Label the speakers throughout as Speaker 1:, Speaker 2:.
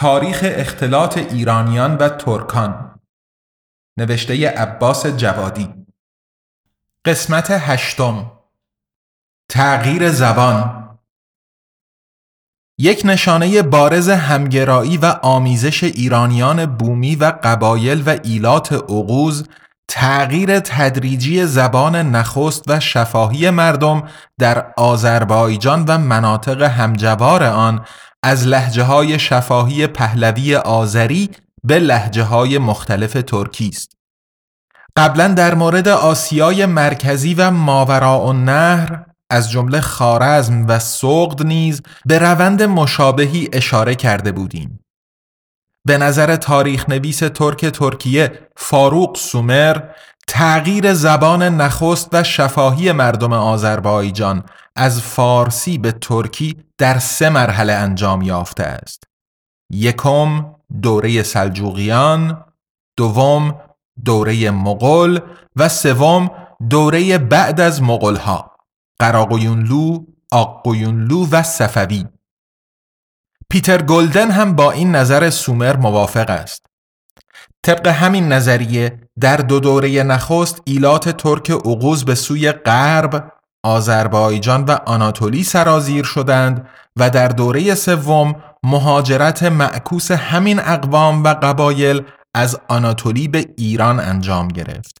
Speaker 1: تاریخ اختلاط ایرانیان و ترکان. نوشته عباس جوادی. قسمت هشتم. تغییر زبان. یک نشانه بارز همگرایی و آمیزش ایرانیان بومی و قبایل و ایلات عقوز تغییر تدریجی زبان نخست و شفاهی مردم در آذربایجان و مناطق همجوار آن از لحجه های شفاهی پهلوی آذری به لحجه های مختلف ترکی است. قبلا در مورد آسیای مرکزی و ماوراء النهر از جمله خارزم و سقد نیز به روند مشابهی اشاره کرده بودیم. به نظر تاریخ نویس ترک ترکیه فاروق سومر تغییر زبان نخست و شفاهی مردم آذربایجان از فارسی به ترکی در سه مرحله انجام یافته است. یکم دوره سلجوقیان، دوم دوره مغول و سوم دوره بعد از مغولها، قراقویونلو، آقویونلو و صفوی. پیتر گلدن هم با این نظر سومر موافق است. طبق همین نظریه در دو دوره نخست ایلات ترک عقوز به سوی غرب آذربایجان و آناتولی سرازیر شدند و در دوره سوم مهاجرت معکوس همین اقوام و قبایل از آناتولی به ایران انجام گرفت.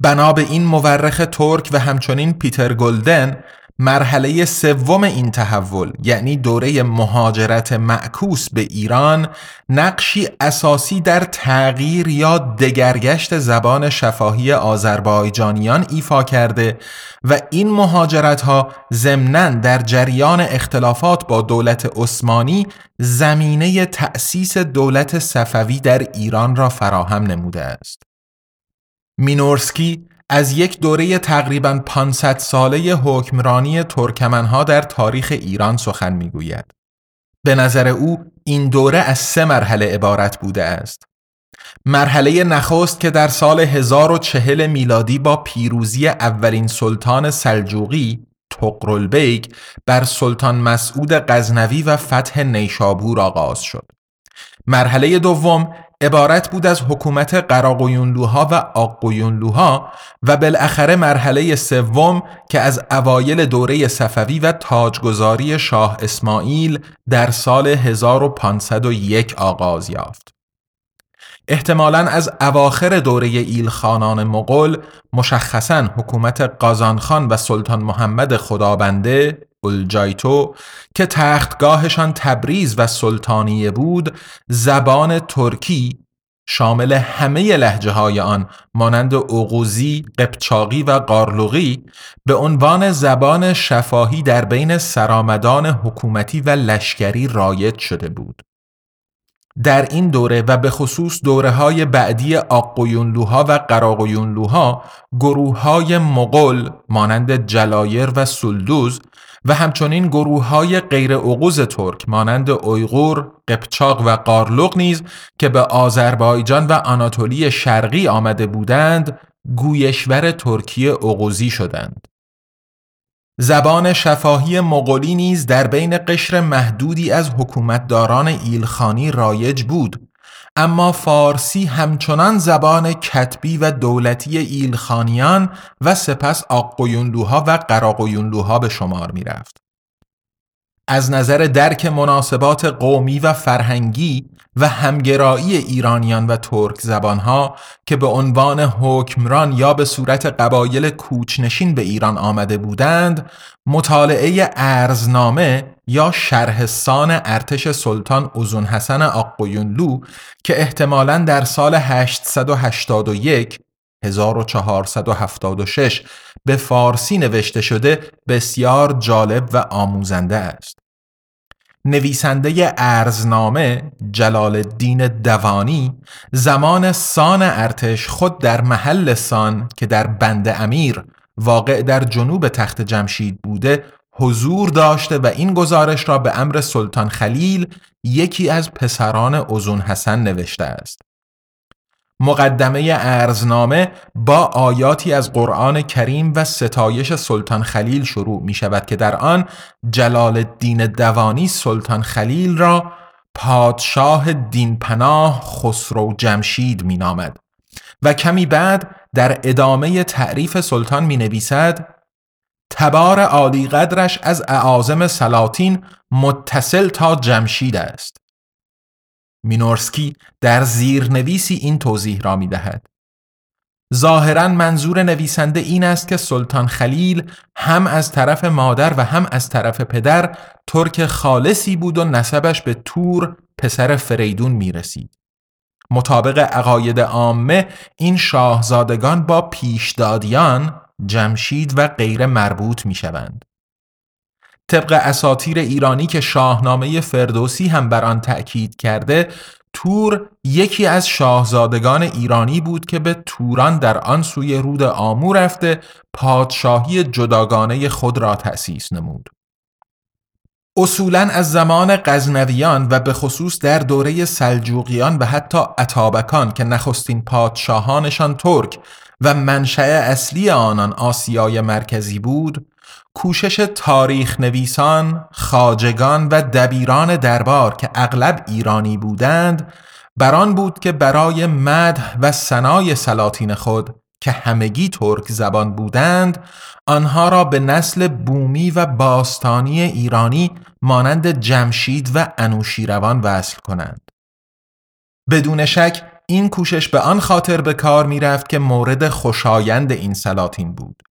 Speaker 1: بنا به این مورخ ترک و همچنین پیتر گلدن مرحله سوم این تحول یعنی دوره مهاجرت معکوس به ایران نقشی اساسی در تغییر یا دگرگشت زبان شفاهی آذربایجانیان ایفا کرده و این مهاجرت ها ضمناً در جریان اختلافات با دولت عثمانی زمینه تأسیس دولت صفوی در ایران را فراهم نموده است. مینورسکی از یک دوره تقریبا 500 ساله حکمرانی ترکمنها در تاریخ ایران سخن می‌گوید. به نظر او این دوره از سه مرحله عبارت بوده است. مرحله نخست که در سال 1040 میلادی با پیروزی اولین سلطان سلجوقی تقرالبیگ بر سلطان مسعود غزنوی و فتح نیشابور آغاز شد. مرحله دوم عبارت بود از حکومت قراقویونلوها و آقویونلوها و بالاخره مرحله سوم که از اوایل دوره صفوی و تاجگذاری شاه اسماعیل در سال 1501 آغاز یافت. احتمالا از اواخر دوره ایلخانان مغول مشخصا حکومت قازانخان و سلطان محمد خدابنده الجایتو که تختگاهشان تبریز و سلطانیه بود زبان ترکی شامل همه لحجه های آن مانند اوغوزی، قبچاقی و قارلوغی به عنوان زبان شفاهی در بین سرامدان حکومتی و لشکری رایج شده بود. در این دوره و به خصوص دوره های بعدی آقویونلوها و قراقویونلوها گروه های مغول مانند جلایر و سلدوز و همچنین گروه های غیر عقوز ترک مانند اویغور، قپچاق و قارلوق نیز که به آذربایجان و آناتولی شرقی آمده بودند گویشور ترکیه عقوزی شدند. زبان شفاهی مغولی نیز در بین قشر محدودی از حکومتداران ایلخانی رایج بود اما فارسی همچنان زبان کتبی و دولتی ایلخانیان و سپس آقویونلوها و قراقویونلوها به شمار می رفت. از نظر درک مناسبات قومی و فرهنگی و همگرایی ایرانیان و ترک زبانها که به عنوان حکمران یا به صورت قبایل کوچنشین به ایران آمده بودند مطالعه ارزنامه یا شرحسان ارتش سلطان اوزون حسن آقویونلو که احتمالاً در سال 881 1476 به فارسی نوشته شده بسیار جالب و آموزنده است. نویسنده ارزنامه جلال الدین دوانی زمان سان ارتش خود در محل سان که در بند امیر واقع در جنوب تخت جمشید بوده حضور داشته و این گزارش را به امر سلطان خلیل یکی از پسران ازون حسن نوشته است. مقدمه ارزنامه با آیاتی از قرآن کریم و ستایش سلطان خلیل شروع می شود که در آن جلال الدین دوانی سلطان خلیل را پادشاه دین پناه خسرو جمشید می نامد. و کمی بعد در ادامه تعریف سلطان می نویسد تبار عالی قدرش از اعاظم سلاطین متصل تا جمشید است. مینورسکی در زیرنویسی این توضیح را می دهد. ظاهرا منظور نویسنده این است که سلطان خلیل هم از طرف مادر و هم از طرف پدر ترک خالصی بود و نسبش به تور پسر فریدون می رسید. مطابق عقاید عامه این شاهزادگان با پیشدادیان جمشید و غیر مربوط می شوند. طبق اساتیر ایرانی که شاهنامه فردوسی هم بر آن تأکید کرده تور یکی از شاهزادگان ایرانی بود که به توران در آن سوی رود آمو رفته پادشاهی جداگانه خود را تأسیس نمود. اصولا از زمان غزنویان و به خصوص در دوره سلجوقیان و حتی اتابکان که نخستین پادشاهانشان ترک و منشأ اصلی آنان آسیای مرکزی بود کوشش تاریخ نویسان، خاجگان و دبیران دربار که اغلب ایرانی بودند بران بود که برای مدح و سنای سلاطین خود که همگی ترک زبان بودند آنها را به نسل بومی و باستانی ایرانی مانند جمشید و انوشیروان وصل کنند. بدون شک این کوشش به آن خاطر به کار می رفت که مورد خوشایند این سلاطین بود.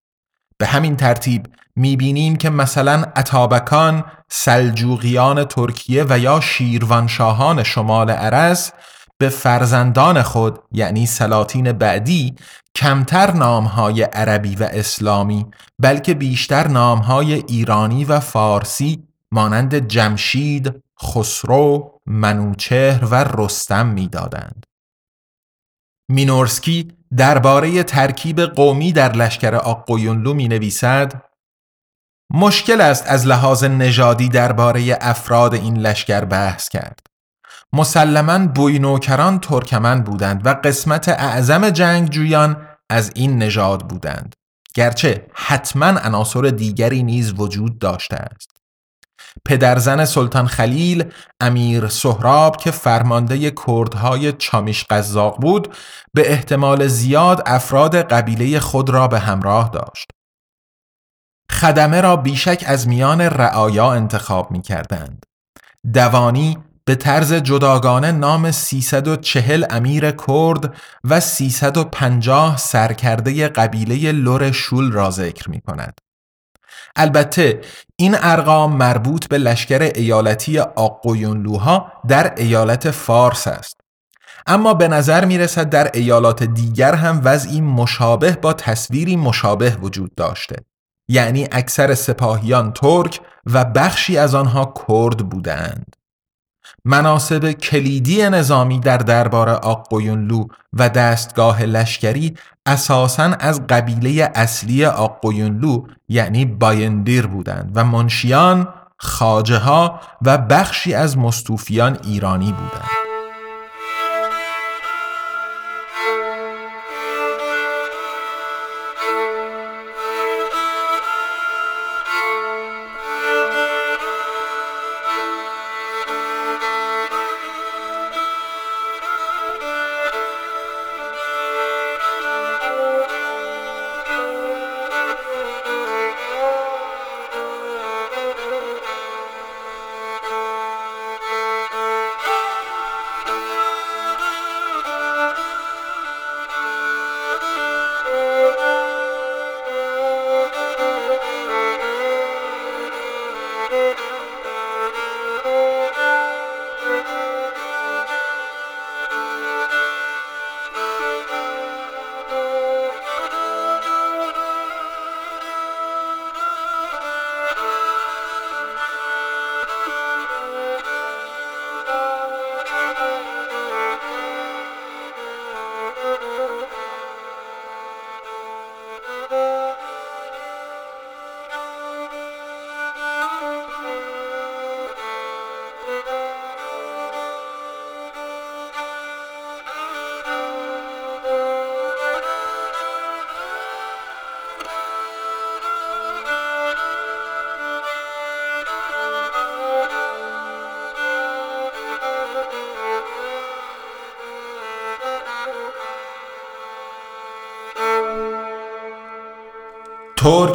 Speaker 1: به همین ترتیب می‌بینیم که مثلا اتابکان، سلجوقیان ترکیه و یا شیروانشاهان شمال عرز به فرزندان خود یعنی سلاطین بعدی کمتر نامهای عربی و اسلامی بلکه بیشتر نامهای ایرانی و فارسی مانند جمشید، خسرو، منوچهر و رستم می‌دادند. مینورسکی درباره ترکیب قومی در لشکر آقویونلو می نویسد مشکل است از لحاظ نژادی درباره افراد این لشکر بحث کرد. مسلما بوینوکران ترکمن بودند و قسمت اعظم جنگجویان از این نژاد بودند. گرچه حتما عناصر دیگری نیز وجود داشته است. پدرزن سلطان خلیل امیر سهراب که فرمانده کردهای چامیش قزاق بود به احتمال زیاد افراد قبیله خود را به همراه داشت. خدمه را بیشک از میان رعایا انتخاب می کردند. دوانی به طرز جداگانه نام 340 امیر کرد و 350 سرکرده قبیله لور شول را ذکر می کند. البته این ارقام مربوط به لشکر ایالتی آقویونلوها در ایالت فارس است. اما به نظر می رسد در ایالات دیگر هم وضعی مشابه با تصویری مشابه وجود داشته. یعنی اکثر سپاهیان ترک و بخشی از آنها کرد بودند. مناسب کلیدی نظامی در دربار آقویونلو و دستگاه لشکری اساساً از قبیله اصلی آقویونلو یعنی بایندیر بودند و منشیان، خاجه ها و بخشی از مستوفیان ایرانی بودند.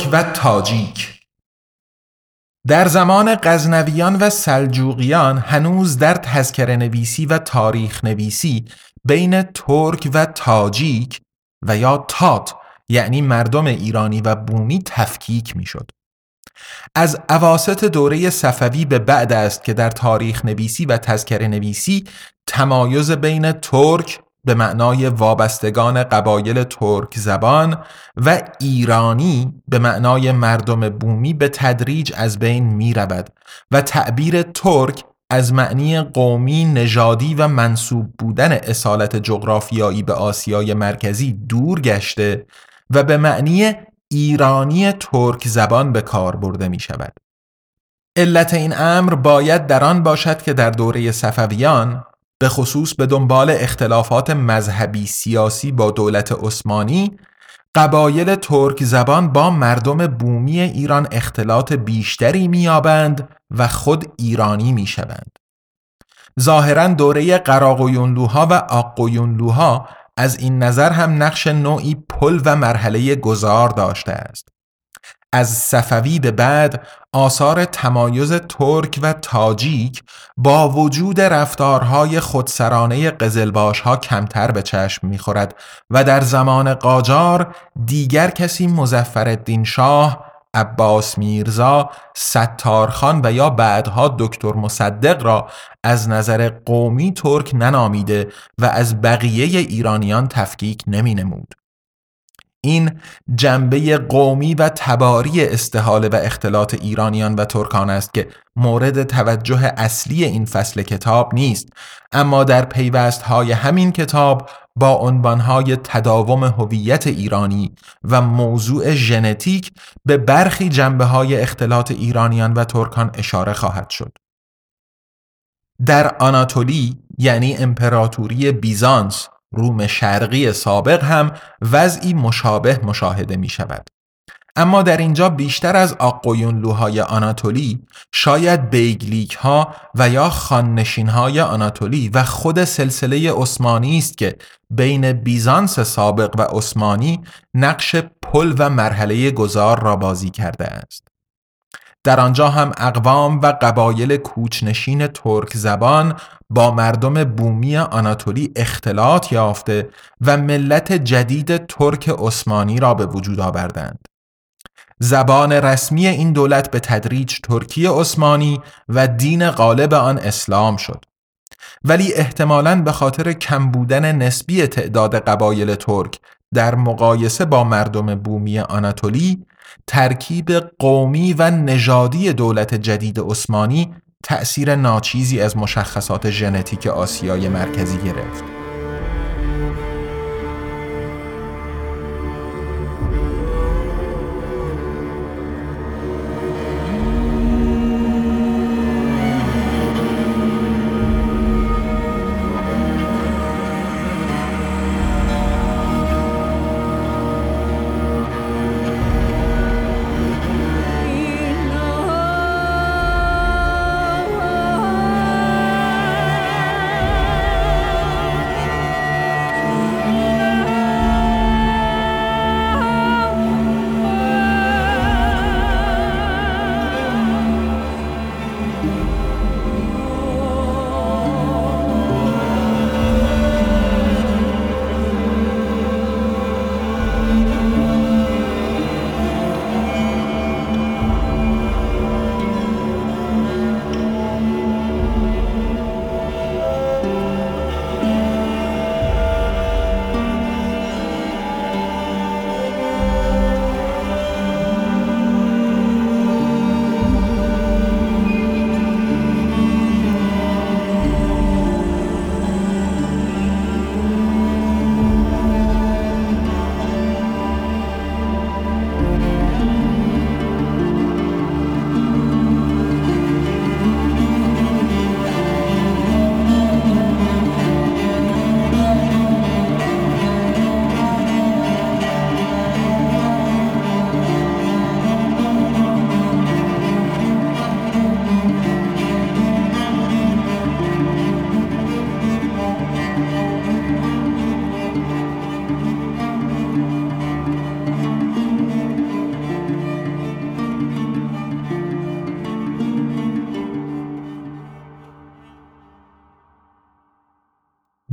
Speaker 1: ترک و تاجیک در زمان غزنویان و سلجوقیان هنوز در تذکر نویسی و تاریخ نویسی بین ترک و تاجیک و یا تات یعنی مردم ایرانی و بومی تفکیک می‌شد. از عواست دوره صفوی به بعد است که در تاریخ نویسی و تذکر نویسی تمایز بین ترک به معنای وابستگان قبایل ترک زبان و ایرانی به معنای مردم بومی به تدریج از بین می رود و تعبیر ترک از معنی قومی نژادی و منصوب بودن اصالت جغرافیایی به آسیای مرکزی دور گشته و به معنی ایرانی ترک زبان به کار برده می شود. علت این امر باید در آن باشد که در دوره صفویان به خصوص به دنبال اختلافات مذهبی سیاسی با دولت عثمانی قبایل ترک زبان با مردم بومی ایران اختلاط بیشتری میابند و خود ایرانی می‌شوند. ظاهرا دوره قراقویونلوها و آقویونلوها از این نظر هم نقش نوعی پل و مرحله گذار داشته است. از صفوی به بعد آثار تمایز ترک و تاجیک با وجود رفتارهای خودسرانه قزلباش ها کمتر به چشم می‌خورد و در زمان قاجار دیگر کسی مزفر شاه عباس میرزا، ستارخان و یا بعدها دکتر مصدق را از نظر قومی ترک ننامیده و از بقیه ایرانیان تفکیک نمی نمود. این جنبه قومی و تباری استحاله و اختلاط ایرانیان و ترکان است که مورد توجه اصلی این فصل کتاب نیست اما در پیوست های همین کتاب با عنوانهای تداوم هویت ایرانی و موضوع ژنتیک به برخی جنبه های اختلاط ایرانیان و ترکان اشاره خواهد شد. در آناتولی یعنی امپراتوری بیزانس روم شرقی سابق هم وضعی مشابه مشاهده می شود. اما در اینجا بیشتر از آقویونلوهای آناتولی شاید بیگلیک ها و یا خاننشین های آناتولی و خود سلسله عثمانی است که بین بیزانس سابق و عثمانی نقش پل و مرحله گذار را بازی کرده است. در آنجا هم اقوام و قبایل کوچنشین ترک زبان با مردم بومی آناتولی اختلاط یافته و ملت جدید ترک عثمانی را به وجود آوردند. زبان رسمی این دولت به تدریج ترکی عثمانی و دین غالب آن اسلام شد. ولی احتمالاً به خاطر کم بودن نسبی تعداد قبایل ترک در مقایسه با مردم بومی آناتولی ترکیب قومی و نژادی دولت جدید عثمانی تأثیر ناچیزی از مشخصات ژنتیک آسیای مرکزی گرفت.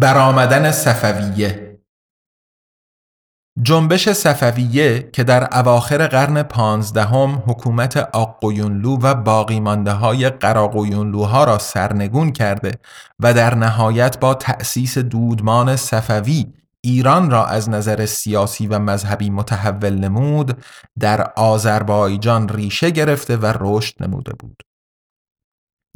Speaker 1: برآمدن صفویه جنبش صفویه که در اواخر قرن پانزدهم حکومت آقویونلو و باقی مانده های قراقویونلوها را سرنگون کرده و در نهایت با تأسیس دودمان صفوی ایران را از نظر سیاسی و مذهبی متحول نمود در آذربایجان ریشه گرفته و رشد نموده بود.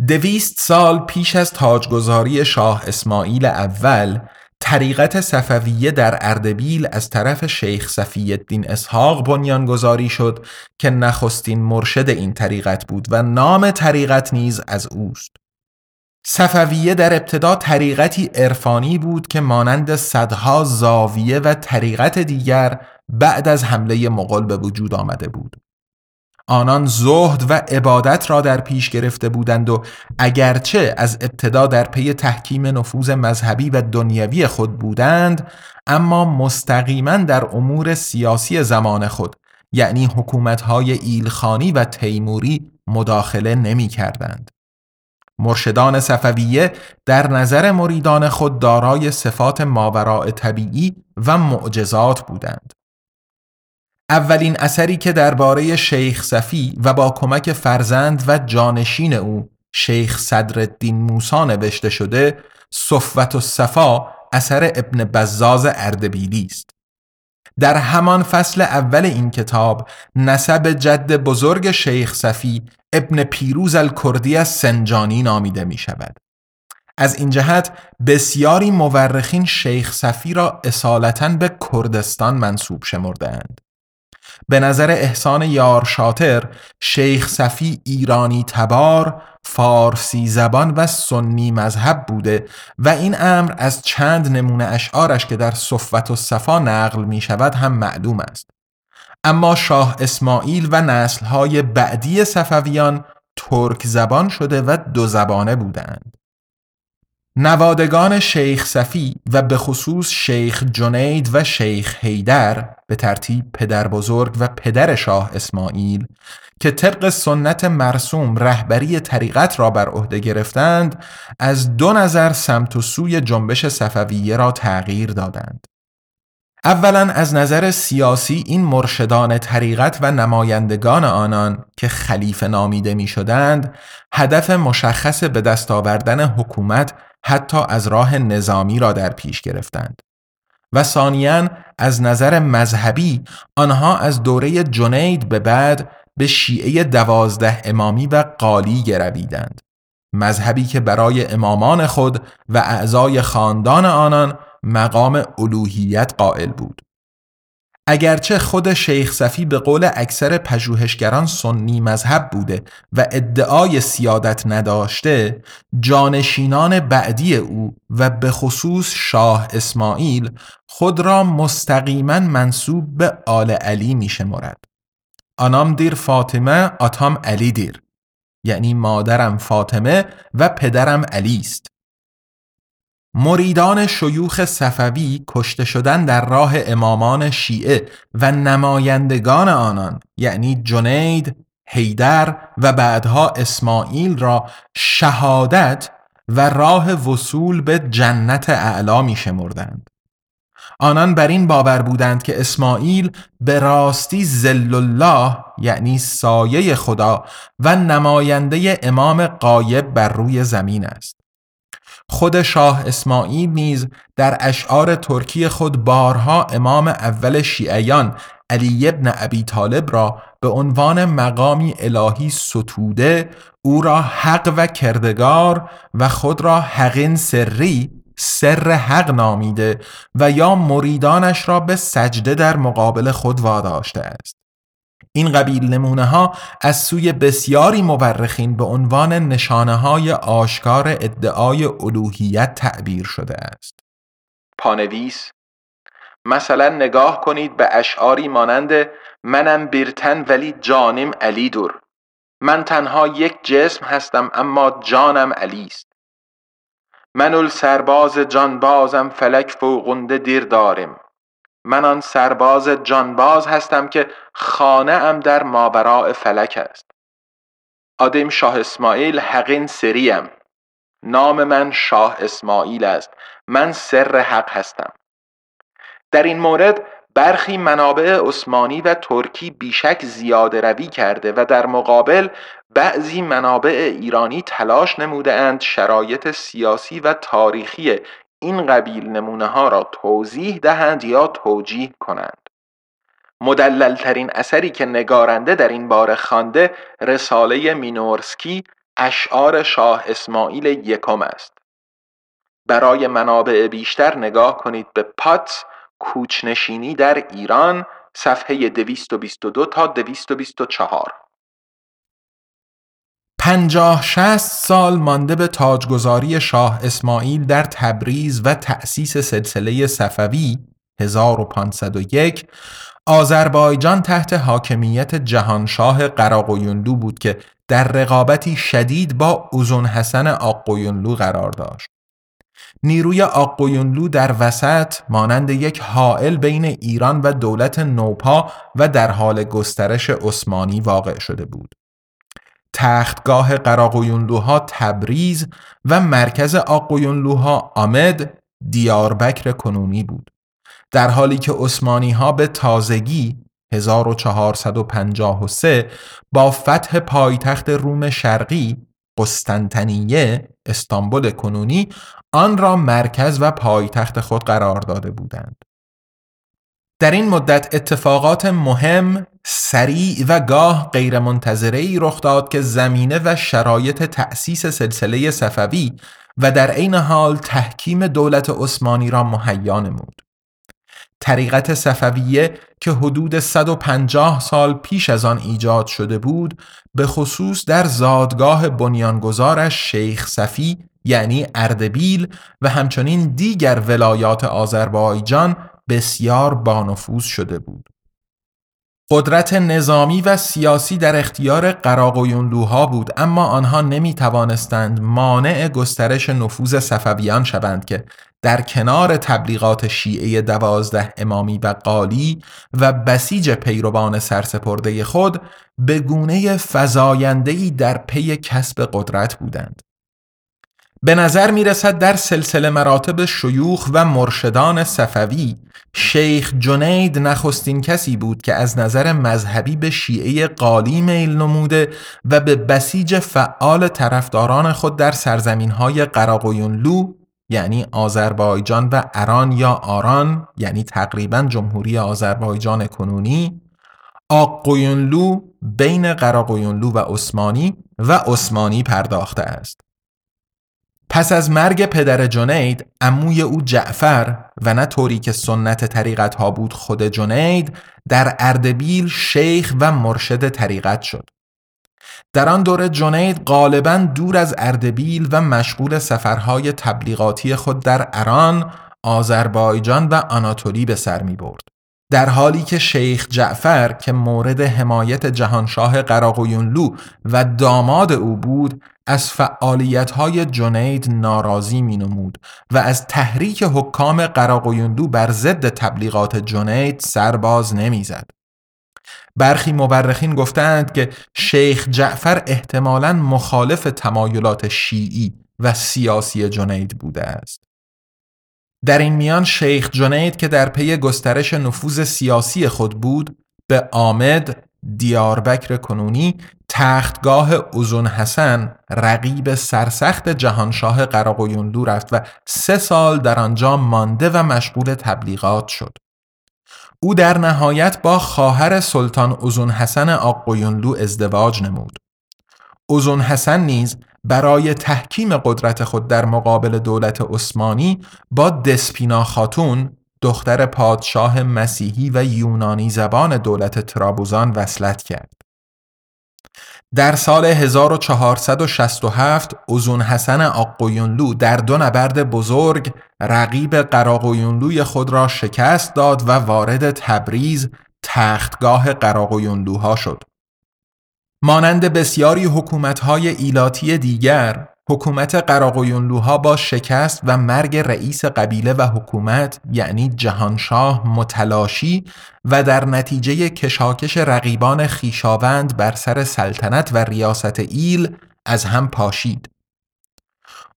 Speaker 1: دویست سال پیش از تاجگذاری شاه اسماعیل اول طریقت صفویه در اردبیل از طرف شیخ صفی الدین اسحاق بنیانگذاری شد که نخستین مرشد این طریقت بود و نام طریقت نیز از اوست. صفویه در ابتدا طریقتی عرفانی بود که مانند صدها زاویه و طریقت دیگر بعد از حمله مغول به وجود آمده بود. آنان زهد و عبادت را در پیش گرفته بودند و اگرچه از ابتدا در پی تحکیم نفوذ مذهبی و دنیوی خود بودند اما مستقیما در امور سیاسی زمان خود یعنی حکومتهای ایلخانی و تیموری مداخله نمی کردند. مرشدان صفویه در نظر مریدان خود دارای صفات ماوراء طبیعی و معجزات بودند. اولین اثری که درباره شیخ صفی و با کمک فرزند و جانشین او شیخ صدرالدین موسی نوشته شده صفوت و صفا اثر ابن بزاز اردبیلی است در همان فصل اول این کتاب نسب جد بزرگ شیخ صفی ابن پیروز الکردی از سنجانی نامیده می شود از این جهت بسیاری مورخین شیخ صفی را اصالتا به کردستان منصوب شمرده اند. به نظر احسان یار شاطر شیخ صفی ایرانی تبار فارسی زبان و سنی مذهب بوده و این امر از چند نمونه اشعارش که در صفت و صفا نقل می شود هم معلوم است. اما شاه اسماعیل و نسلهای بعدی صفویان ترک زبان شده و دو زبانه بودند. نوادگان شیخ صفی و به خصوص شیخ جنید و شیخ هیدر به ترتیب پدر بزرگ و پدر شاه اسماعیل که طبق سنت مرسوم رهبری طریقت را بر عهده گرفتند از دو نظر سمت و سوی جنبش صفویه را تغییر دادند. اولا از نظر سیاسی این مرشدان طریقت و نمایندگان آنان که خلیفه نامیده می شدند هدف مشخص به دست آوردن حکومت حتی از راه نظامی را در پیش گرفتند و ثانیا از نظر مذهبی آنها از دوره جنید به بعد به شیعه دوازده امامی و قالی گرویدند. مذهبی که برای امامان خود و اعضای خاندان آنان مقام الوهیت قائل بود. اگرچه خود شیخ صفی به قول اکثر پژوهشگران سنی مذهب بوده و ادعای سیادت نداشته جانشینان بعدی او و به خصوص شاه اسماعیل خود را مستقیما منصوب به آل علی می شمارد. آنام دیر فاطمه آتام علی دیر یعنی مادرم فاطمه و پدرم علی است مریدان شیوخ صفوی کشته شدن در راه امامان شیعه و نمایندگان آنان یعنی جنید، حیدر و بعدها اسماعیل را شهادت و راه وصول به جنت اعلا می شمردند. آنان بر این باور بودند که اسماعیل به راستی زل الله یعنی سایه خدا و نماینده امام قایب بر روی زمین است. خود شاه اسماعیل نیز در اشعار ترکی خود بارها امام اول شیعیان علی ابن ابی طالب را به عنوان مقامی الهی ستوده او را حق و کردگار و خود را حقین سری سر حق نامیده و یا مریدانش را به سجده در مقابل خود واداشته است. این قبیل نمونه ها از سوی بسیاری مورخین به عنوان نشانه های آشکار ادعای الوهیت تعبیر شده است. پانویس مثلا نگاه کنید به اشعاری مانند منم بیرتن ولی جانم علی دور من تنها یک جسم هستم اما جانم علی است من سرباز جانبازم فلک فوقنده دیر دارم من آن سرباز جانباز هستم که خانه ام در مابراء فلک است. آدم شاه اسماعیل حقین سریم. نام من شاه اسماعیل است. من سر حق هستم. در این مورد برخی منابع عثمانی و ترکی بیشک زیاده روی کرده و در مقابل بعضی منابع ایرانی تلاش نموده اند شرایط سیاسی و تاریخی این قبیل نمونه ها را توضیح دهند یا توجیه کنند. مدللترین اثری که نگارنده در این باره خوانده رساله مینورسکی اشعار شاه اسماعیل یکم است. برای منابع بیشتر نگاه کنید به پاتس کوچنشینی در ایران صفحه 222 تا 224 پنجاه شست سال مانده به تاجگذاری شاه اسماعیل در تبریز و تأسیس سلسله صفوی 1501 آذربایجان تحت حاکمیت جهانشاه قراقویونلو بود که در رقابتی شدید با اوزون حسن آقویونلو قرار داشت. نیروی آقویونلو در وسط مانند یک حائل بین ایران و دولت نوپا و در حال گسترش عثمانی واقع شده بود. تختگاه قراقویونلوها تبریز و مرکز آقویونلوها آمد دیاربکر کنونی بود. در حالی که عثمانی ها به تازگی 1453 با فتح پایتخت روم شرقی قسطنطنیه استانبول کنونی آن را مرکز و پایتخت خود قرار داده بودند. در این مدت اتفاقات مهم، سریع و گاه غیرمنتظره رخ داد که زمینه و شرایط تأسیس سلسله صفوی و در عین حال تحکیم دولت عثمانی را مهیا نمود. طریقت صفویه که حدود 150 سال پیش از آن ایجاد شده بود به خصوص در زادگاه بنیانگذارش شیخ صفی یعنی اردبیل و همچنین دیگر ولایات آذربایجان بسیار بانفوذ شده بود. قدرت نظامی و سیاسی در اختیار قراقویونلوها بود اما آنها نمی توانستند مانع گسترش نفوذ صفویان شوند که در کنار تبلیغات شیعه دوازده امامی و قالی و بسیج پیروان سرسپرده خود به گونه فزایندهی در پی کسب قدرت بودند. به نظر می رسد در سلسله مراتب شیوخ و مرشدان صفوی شیخ جنید نخستین کسی بود که از نظر مذهبی به شیعه قالی میل نموده و به بسیج فعال طرفداران خود در سرزمین های قراقویونلو یعنی آذربایجان و اران یا آران یعنی تقریبا جمهوری آذربایجان کنونی آقویونلو بین قراقویونلو و عثمانی و عثمانی پرداخته است. پس از مرگ پدر جنید عموی او جعفر و نه طوری که سنت طریقت ها بود خود جنید در اردبیل شیخ و مرشد طریقت شد در آن دوره جنید غالبا دور از اردبیل و مشغول سفرهای تبلیغاتی خود در اران، آذربایجان و آناتولی به سر می برد. در حالی که شیخ جعفر که مورد حمایت جهانشاه قراقویونلو و داماد او بود از فعالیت‌های جنید ناراضی مینمود و از تحریک حکام قراقویونلو بر ضد تبلیغات جنید سرباز نمی‌زد. برخی مورخین گفتند که شیخ جعفر احتمالاً مخالف تمایلات شیعی و سیاسی جنید بوده است. در این میان شیخ جنید که در پی گسترش نفوذ سیاسی خود بود به آمد دیاربکر کنونی تختگاه اوزون حسن رقیب سرسخت جهانشاه قراقویونلو رفت و سه سال در آنجا مانده و مشغول تبلیغات شد. او در نهایت با خواهر سلطان اوزون حسن آقویونلو ازدواج نمود. اوزون حسن نیز برای تحکیم قدرت خود در مقابل دولت عثمانی با دسپینا خاتون دختر پادشاه مسیحی و یونانی زبان دولت ترابوزان وصلت کرد. در سال 1467 اوزون حسن آقویونلو در دو نبرد بزرگ رقیب قراقویونلوی خود را شکست داد و وارد تبریز تختگاه قراقویونلوها شد. مانند بسیاری حکومتهای ایلاتی دیگر حکومت قراقویونلوها با شکست و مرگ رئیس قبیله و حکومت یعنی جهانشاه متلاشی و در نتیجه کشاکش رقیبان خیشاوند بر سر سلطنت و ریاست ایل از هم پاشید.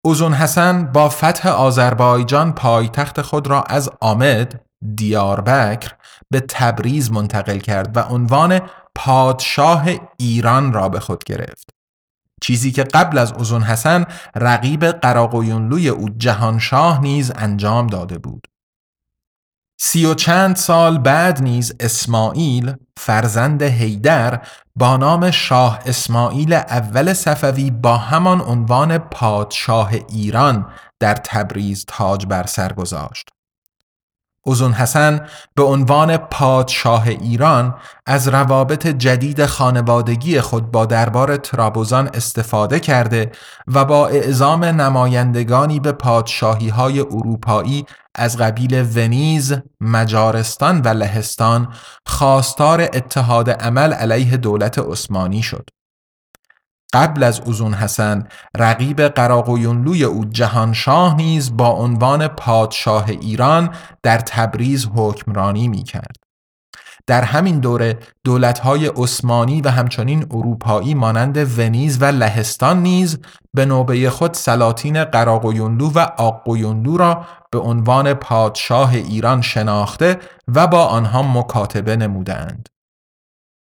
Speaker 1: اوزون حسن با فتح آذربایجان پایتخت خود را از آمد دیاربکر به تبریز منتقل کرد و عنوان پادشاه ایران را به خود گرفت چیزی که قبل از اوزون حسن رقیب قراقویونلوی او جهانشاه نیز انجام داده بود سی و چند سال بعد نیز اسماعیل فرزند هیدر با نام شاه اسماعیل اول صفوی با همان عنوان پادشاه ایران در تبریز تاج بر سر گذاشت. اوزون حسن به عنوان پادشاه ایران از روابط جدید خانوادگی خود با دربار ترابوزان استفاده کرده و با اعزام نمایندگانی به پادشاهی های اروپایی از قبیل ونیز، مجارستان و لهستان خواستار اتحاد عمل علیه دولت عثمانی شد. قبل از اوزون حسن رقیب قراقویونلوی او جهانشاه نیز با عنوان پادشاه ایران در تبریز حکمرانی می کرد. در همین دوره دولتهای عثمانی و همچنین اروپایی مانند ونیز و لهستان نیز به نوبه خود سلاطین قراقویونلو و آقویونلو را به عنوان پادشاه ایران شناخته و با آنها مکاتبه نمودند.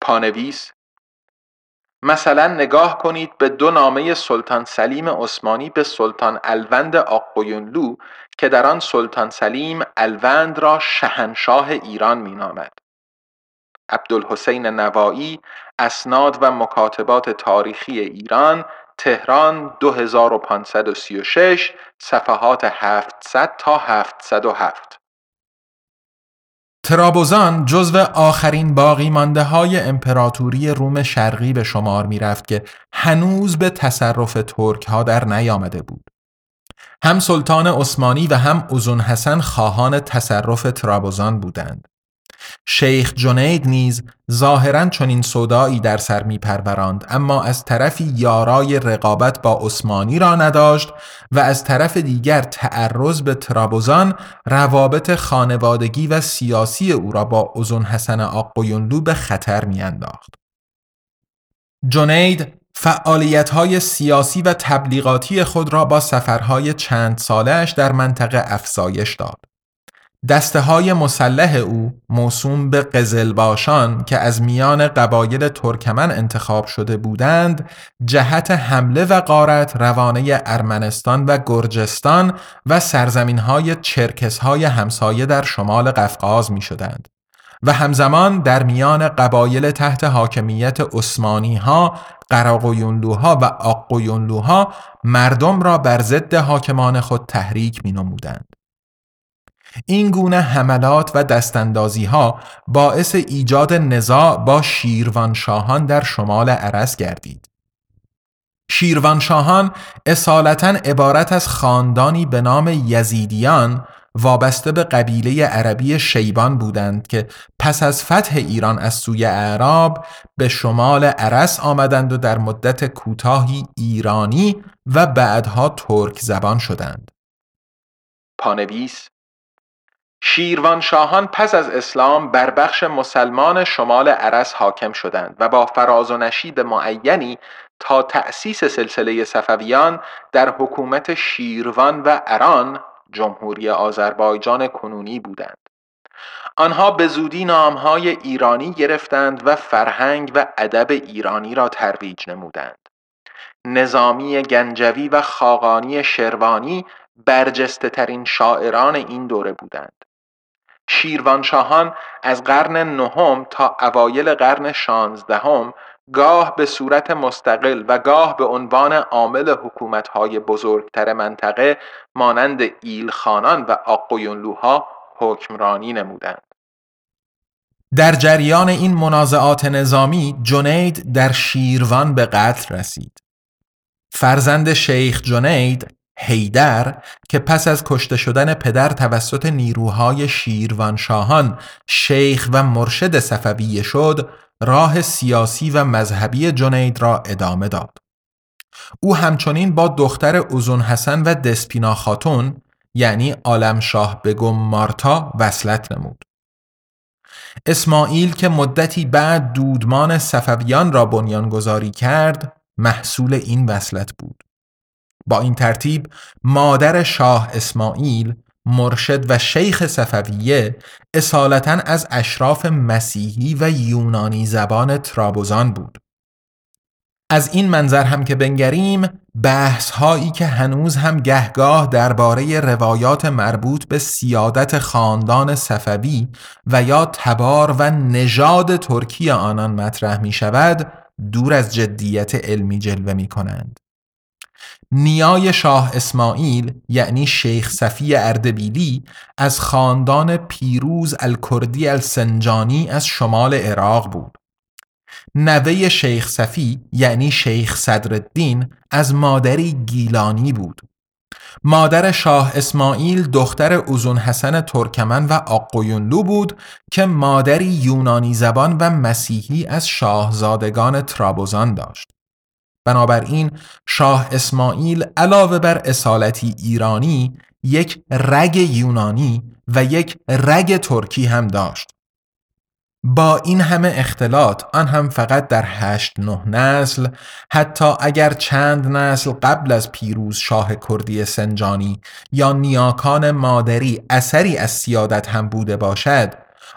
Speaker 1: پانویس مثلا نگاه کنید به دو نامه سلطان سلیم عثمانی به سلطان الوند آقویونلو که در آن سلطان سلیم الوند را شهنشاه ایران مینامد. عبدالحسین نوایی اسناد و مکاتبات تاریخی ایران تهران 2536 صفحات 700 تا 707 ترابوزان جزو آخرین باقی مانده های امپراتوری روم شرقی به شمار می رفت که هنوز به تصرف ترک ها در نیامده بود. هم سلطان عثمانی و هم اوزون حسن خواهان تصرف ترابوزان بودند. شیخ جنید نیز ظاهرا چنین صدایی در سر می پروراند اما از طرفی یارای رقابت با عثمانی را نداشت و از طرف دیگر تعرض به ترابوزان روابط خانوادگی و سیاسی او را با ازون حسن آقویونلو به خطر می انداخت. جنید فعالیت های سیاسی و تبلیغاتی خود را با سفرهای چند سالش در منطقه افزایش داد. دسته های مسلح او موسوم به قزلباشان که از میان قبایل ترکمن انتخاب شده بودند جهت حمله و قارت روانه ارمنستان و گرجستان و سرزمین های چرکس های همسایه در شمال قفقاز می شدند. و همزمان در میان قبایل تحت حاکمیت عثمانی ها، قراقویونلوها و آقویونلوها مردم را بر ضد حاکمان خود تحریک می نمودند. این گونه حملات و دستاندازی ها باعث ایجاد نزاع با شیروانشاهان در شمال عرس گردید. شیروانشاهان اصالتا عبارت از خاندانی به نام یزیدیان وابسته به قبیله عربی شیبان بودند که پس از فتح ایران از سوی اعراب به شمال عرس آمدند و در مدت کوتاهی ایرانی و بعدها ترک زبان شدند. پانویس شیروان شاهان پس از اسلام بر بخش مسلمان شمال عرس حاکم شدند و با فراز و نشیب معینی تا تأسیس سلسله صفویان در حکومت شیروان و اران جمهوری آذربایجان کنونی بودند. آنها به زودی نامهای ایرانی گرفتند و فرهنگ و ادب ایرانی را ترویج نمودند. نظامی گنجوی و خاقانی شروانی برجسته ترین شاعران این دوره بودند. شیروانشاهان از قرن نهم تا اوایل قرن شانزدهم گاه به صورت مستقل و گاه به عنوان عامل حکومتهای بزرگتر منطقه مانند ایلخانان و آقویونلوها حکمرانی نمودند. در جریان این منازعات نظامی جنید در شیروان به قتل رسید. فرزند شیخ جنید هیدر که پس از کشته شدن پدر توسط نیروهای شیروانشاهان شیخ و مرشد صفویه شد راه سیاسی و مذهبی جنید را ادامه داد. او همچنین با دختر اوزون حسن و دسپینا خاتون یعنی شاه بگم مارتا وصلت نمود. اسماعیل که مدتی بعد دودمان صفویان را بنیانگذاری کرد محصول این وصلت بود. با این ترتیب مادر شاه اسماعیل مرشد و شیخ صفویه اصالتا از اشراف مسیحی و یونانی زبان ترابوزان بود از این منظر هم که بنگریم بحث هایی که هنوز هم گهگاه درباره روایات مربوط به سیادت خاندان صفوی و یا تبار و نژاد ترکی آنان مطرح می شود دور از جدیت علمی جلوه می کنند. نیای شاه اسماعیل یعنی شیخ صفی اردبیلی از خاندان پیروز الکردی السنجانی از شمال عراق بود نوه شیخ صفی یعنی شیخ صدرالدین از مادری گیلانی بود مادر شاه اسماعیل دختر اوزون حسن ترکمن و آقویونلو بود که مادری یونانی زبان و مسیحی از شاهزادگان ترابوزان داشت. بنابراین شاه اسماعیل علاوه بر اصالتی ایرانی یک رگ یونانی و یک رگ ترکی هم داشت. با این همه اختلاط آن هم فقط در هشت نه نسل حتی اگر چند نسل قبل از پیروز شاه کردی سنجانی یا نیاکان مادری اثری از سیادت هم بوده باشد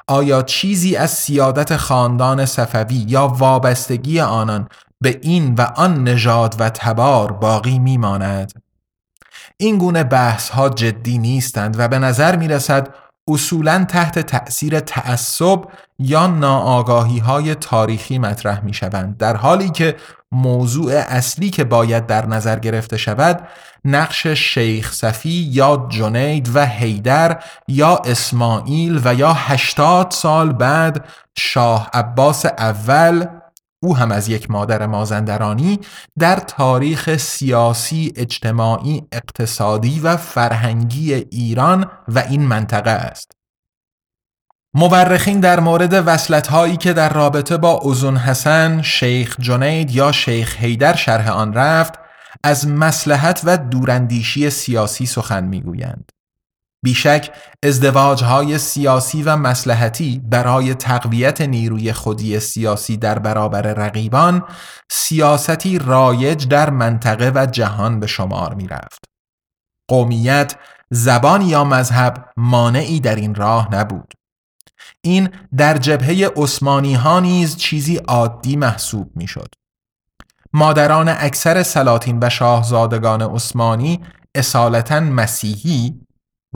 Speaker 1: آیا چیزی از سیادت خاندان صفوی یا وابستگی آنان به این و آن نژاد و تبار باقی میماند. این گونه بحث ها جدی نیستند و به نظر می رسد اصولا تحت تأثیر تعصب یا ناآگاهی های تاریخی مطرح می شوند در حالی که موضوع اصلی که باید در نظر گرفته شود نقش شیخ صفی یا جنید و حیدر یا اسماعیل و یا هشتاد سال بعد شاه عباس اول او هم از یک مادر مازندرانی در تاریخ سیاسی، اجتماعی، اقتصادی و فرهنگی ایران و این منطقه است. مورخین در مورد وصلت هایی که در رابطه با اوزون حسن، شیخ جنید یا شیخ حیدر شرح آن رفت، از مسلحت و دوراندیشی سیاسی سخن می‌گویند. بیشک ازدواجهای سیاسی و مسلحتی برای تقویت نیروی خودی سیاسی در برابر رقیبان سیاستی رایج در منطقه و جهان به شمار می رفت. قومیت، زبان یا مذهب مانعی در این راه نبود. این در جبهه عثمانی ها نیز چیزی عادی محسوب می شد. مادران اکثر سلاطین و شاهزادگان عثمانی اصالتا مسیحی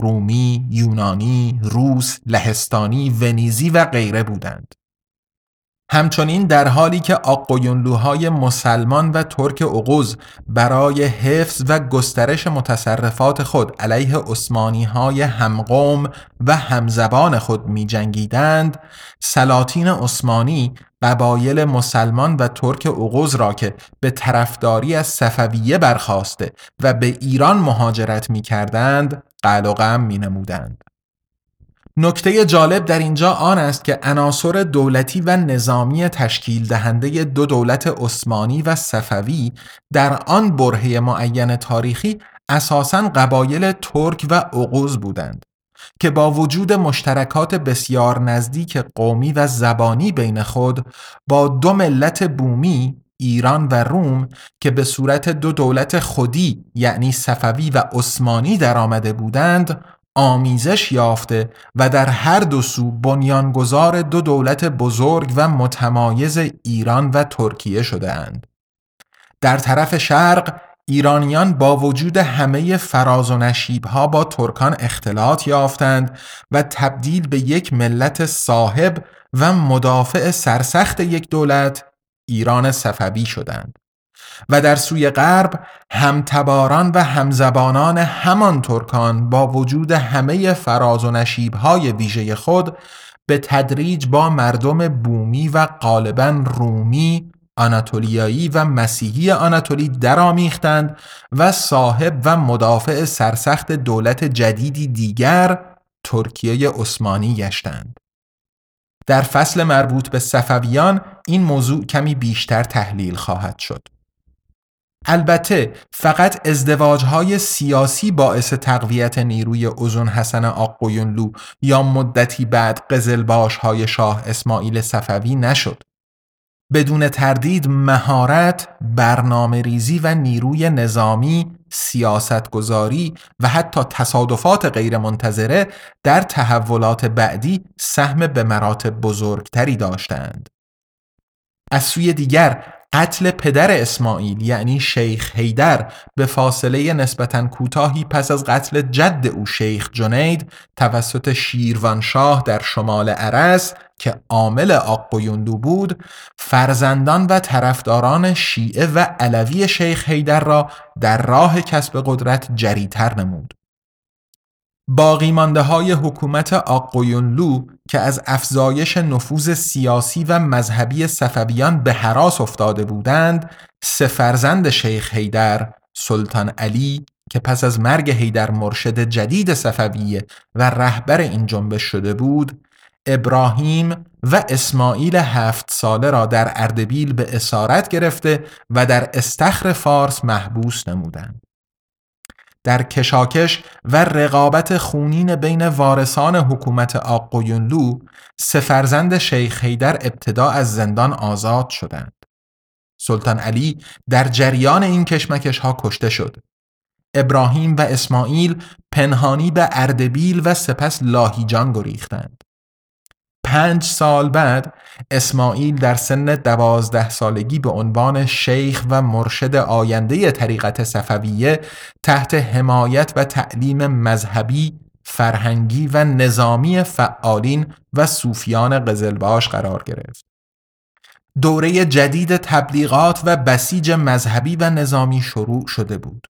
Speaker 1: رومی، یونانی، روس، لهستانی، ونیزی و غیره بودند. همچنین در حالی که آقویونلوهای مسلمان و ترک اغوز برای حفظ و گسترش متصرفات خود علیه عثمانی های همقوم و همزبان خود می جنگیدند، سلاطین عثمانی قبایل مسلمان و ترک اغوز را که به طرفداری از صفویه برخواسته و به ایران مهاجرت می کردند قل و غم می نمودند. نکته جالب در اینجا آن است که عناصر دولتی و نظامی تشکیل دهنده دو دولت عثمانی و صفوی در آن برهه معین تاریخی اساساً قبایل ترک و عقوز بودند که با وجود مشترکات بسیار نزدیک قومی و زبانی بین خود با دو ملت بومی ایران و روم که به صورت دو دولت خودی یعنی صفوی و عثمانی درآمده بودند آمیزش یافته و در هر دو سو بنیانگذار دو دولت بزرگ و متمایز ایران و ترکیه شده اند. در طرف شرق ایرانیان با وجود همه فراز و نشیبها با ترکان اختلاط یافتند و تبدیل به یک ملت صاحب و مدافع سرسخت یک دولت ایران صفوی شدند. و در سوی غرب همتباران و همزبانان همان ترکان با وجود همه فراز و نشیبهای ویژه خود به تدریج با مردم بومی و غالبا رومی آناتولیایی و مسیحی آناتولی درآمیختند و صاحب و مدافع سرسخت دولت جدیدی دیگر ترکیه عثمانی گشتند. در فصل مربوط به صفویان این موضوع کمی بیشتر تحلیل خواهد شد. البته فقط ازدواجهای سیاسی باعث تقویت نیروی اوزون حسن آقویونلو یا مدتی بعد قزلباش های شاه اسماعیل صفوی نشد. بدون تردید مهارت، برنامه ریزی و نیروی نظامی، سیاستگذاری و حتی تصادفات غیرمنتظره در تحولات بعدی سهم به مراتب بزرگتری داشتند. از سوی دیگر قتل پدر اسماعیل یعنی شیخ هیدر به فاصله نسبتا کوتاهی پس از قتل جد او شیخ جنید توسط شیروانشاه در شمال عرس که عامل آقویوندو بود فرزندان و طرفداران شیعه و علوی شیخ هیدر را در راه کسب قدرت جریتر نمود. باقی مانده های حکومت آقویونلو که از افزایش نفوذ سیاسی و مذهبی صفویان به حراس افتاده بودند سه فرزند شیخ هیدر سلطان علی که پس از مرگ هیدر مرشد جدید صفویه و رهبر این جنبش شده بود ابراهیم و اسماعیل هفت ساله را در اردبیل به اسارت گرفته و در استخر فارس محبوس نمودند. در کشاکش و رقابت خونین بین وارثان حکومت آقویونلو سه فرزند شیخ حیدر ابتدا از زندان آزاد شدند. سلطان علی در جریان این کشمکش ها کشته شد. ابراهیم و اسماعیل پنهانی به اردبیل و سپس لاهیجان گریختند. پنج سال بعد اسماعیل در سن دوازده سالگی به عنوان شیخ و مرشد آینده طریقت صفویه تحت حمایت و تعلیم مذهبی، فرهنگی و نظامی فعالین و صوفیان قزلباش قرار گرفت. دوره جدید تبلیغات و بسیج مذهبی و نظامی شروع شده بود.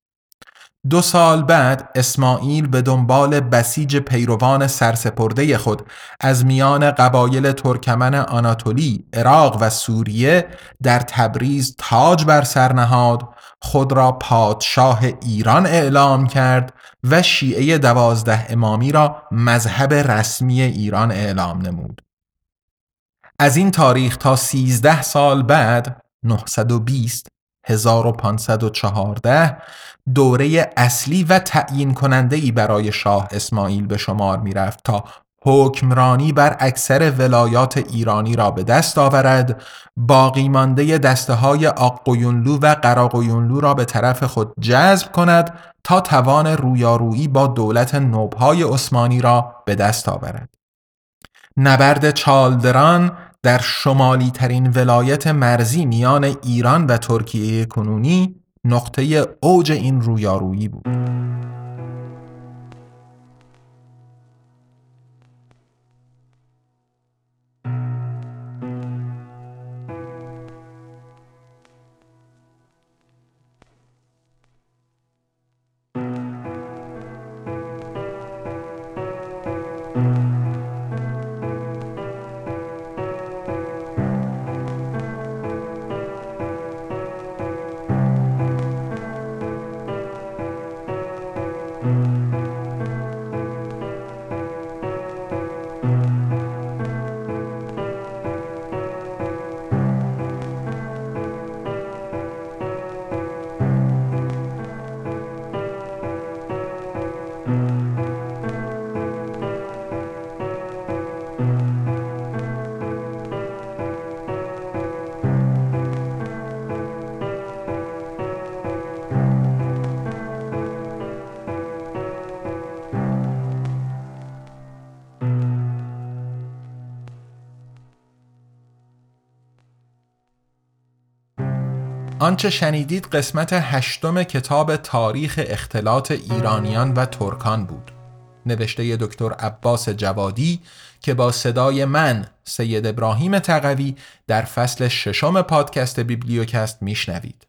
Speaker 1: دو سال بعد اسماعیل به دنبال بسیج پیروان سرسپرده خود از میان قبایل ترکمن آناتولی، عراق و سوریه در تبریز تاج بر سر نهاد، خود را پادشاه ایران اعلام کرد و شیعه دوازده امامی را مذهب رسمی ایران اعلام نمود. از این تاریخ تا سیزده سال بعد 920 1514 دوره اصلی و تعیین کننده ای برای شاه اسماعیل به شمار می رفت تا حکمرانی بر اکثر ولایات ایرانی را به دست آورد باقی مانده دسته های آقویونلو و قراقویونلو را به طرف خود جذب کند تا توان رویارویی با دولت نوبهای عثمانی را به دست آورد. نبرد چالدران در شمالی ترین ولایت مرزی میان ایران و ترکیه کنونی نقطه اوج این رویارویی بود. آنچه شنیدید قسمت هشتم کتاب تاریخ اختلاط ایرانیان و ترکان بود. نوشته دکتر عباس جوادی که با صدای من سید ابراهیم تقوی در فصل ششم پادکست بیبلیوکست میشنوید.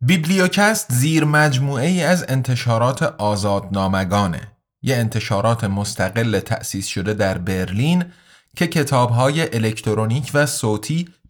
Speaker 1: بیبلیوکست زیر مجموعه ای از انتشارات آزادنامگانه. یه انتشارات مستقل تأسیس شده در برلین که کتابهای الکترونیک و صوتی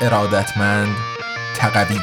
Speaker 1: ارادتمند تقوی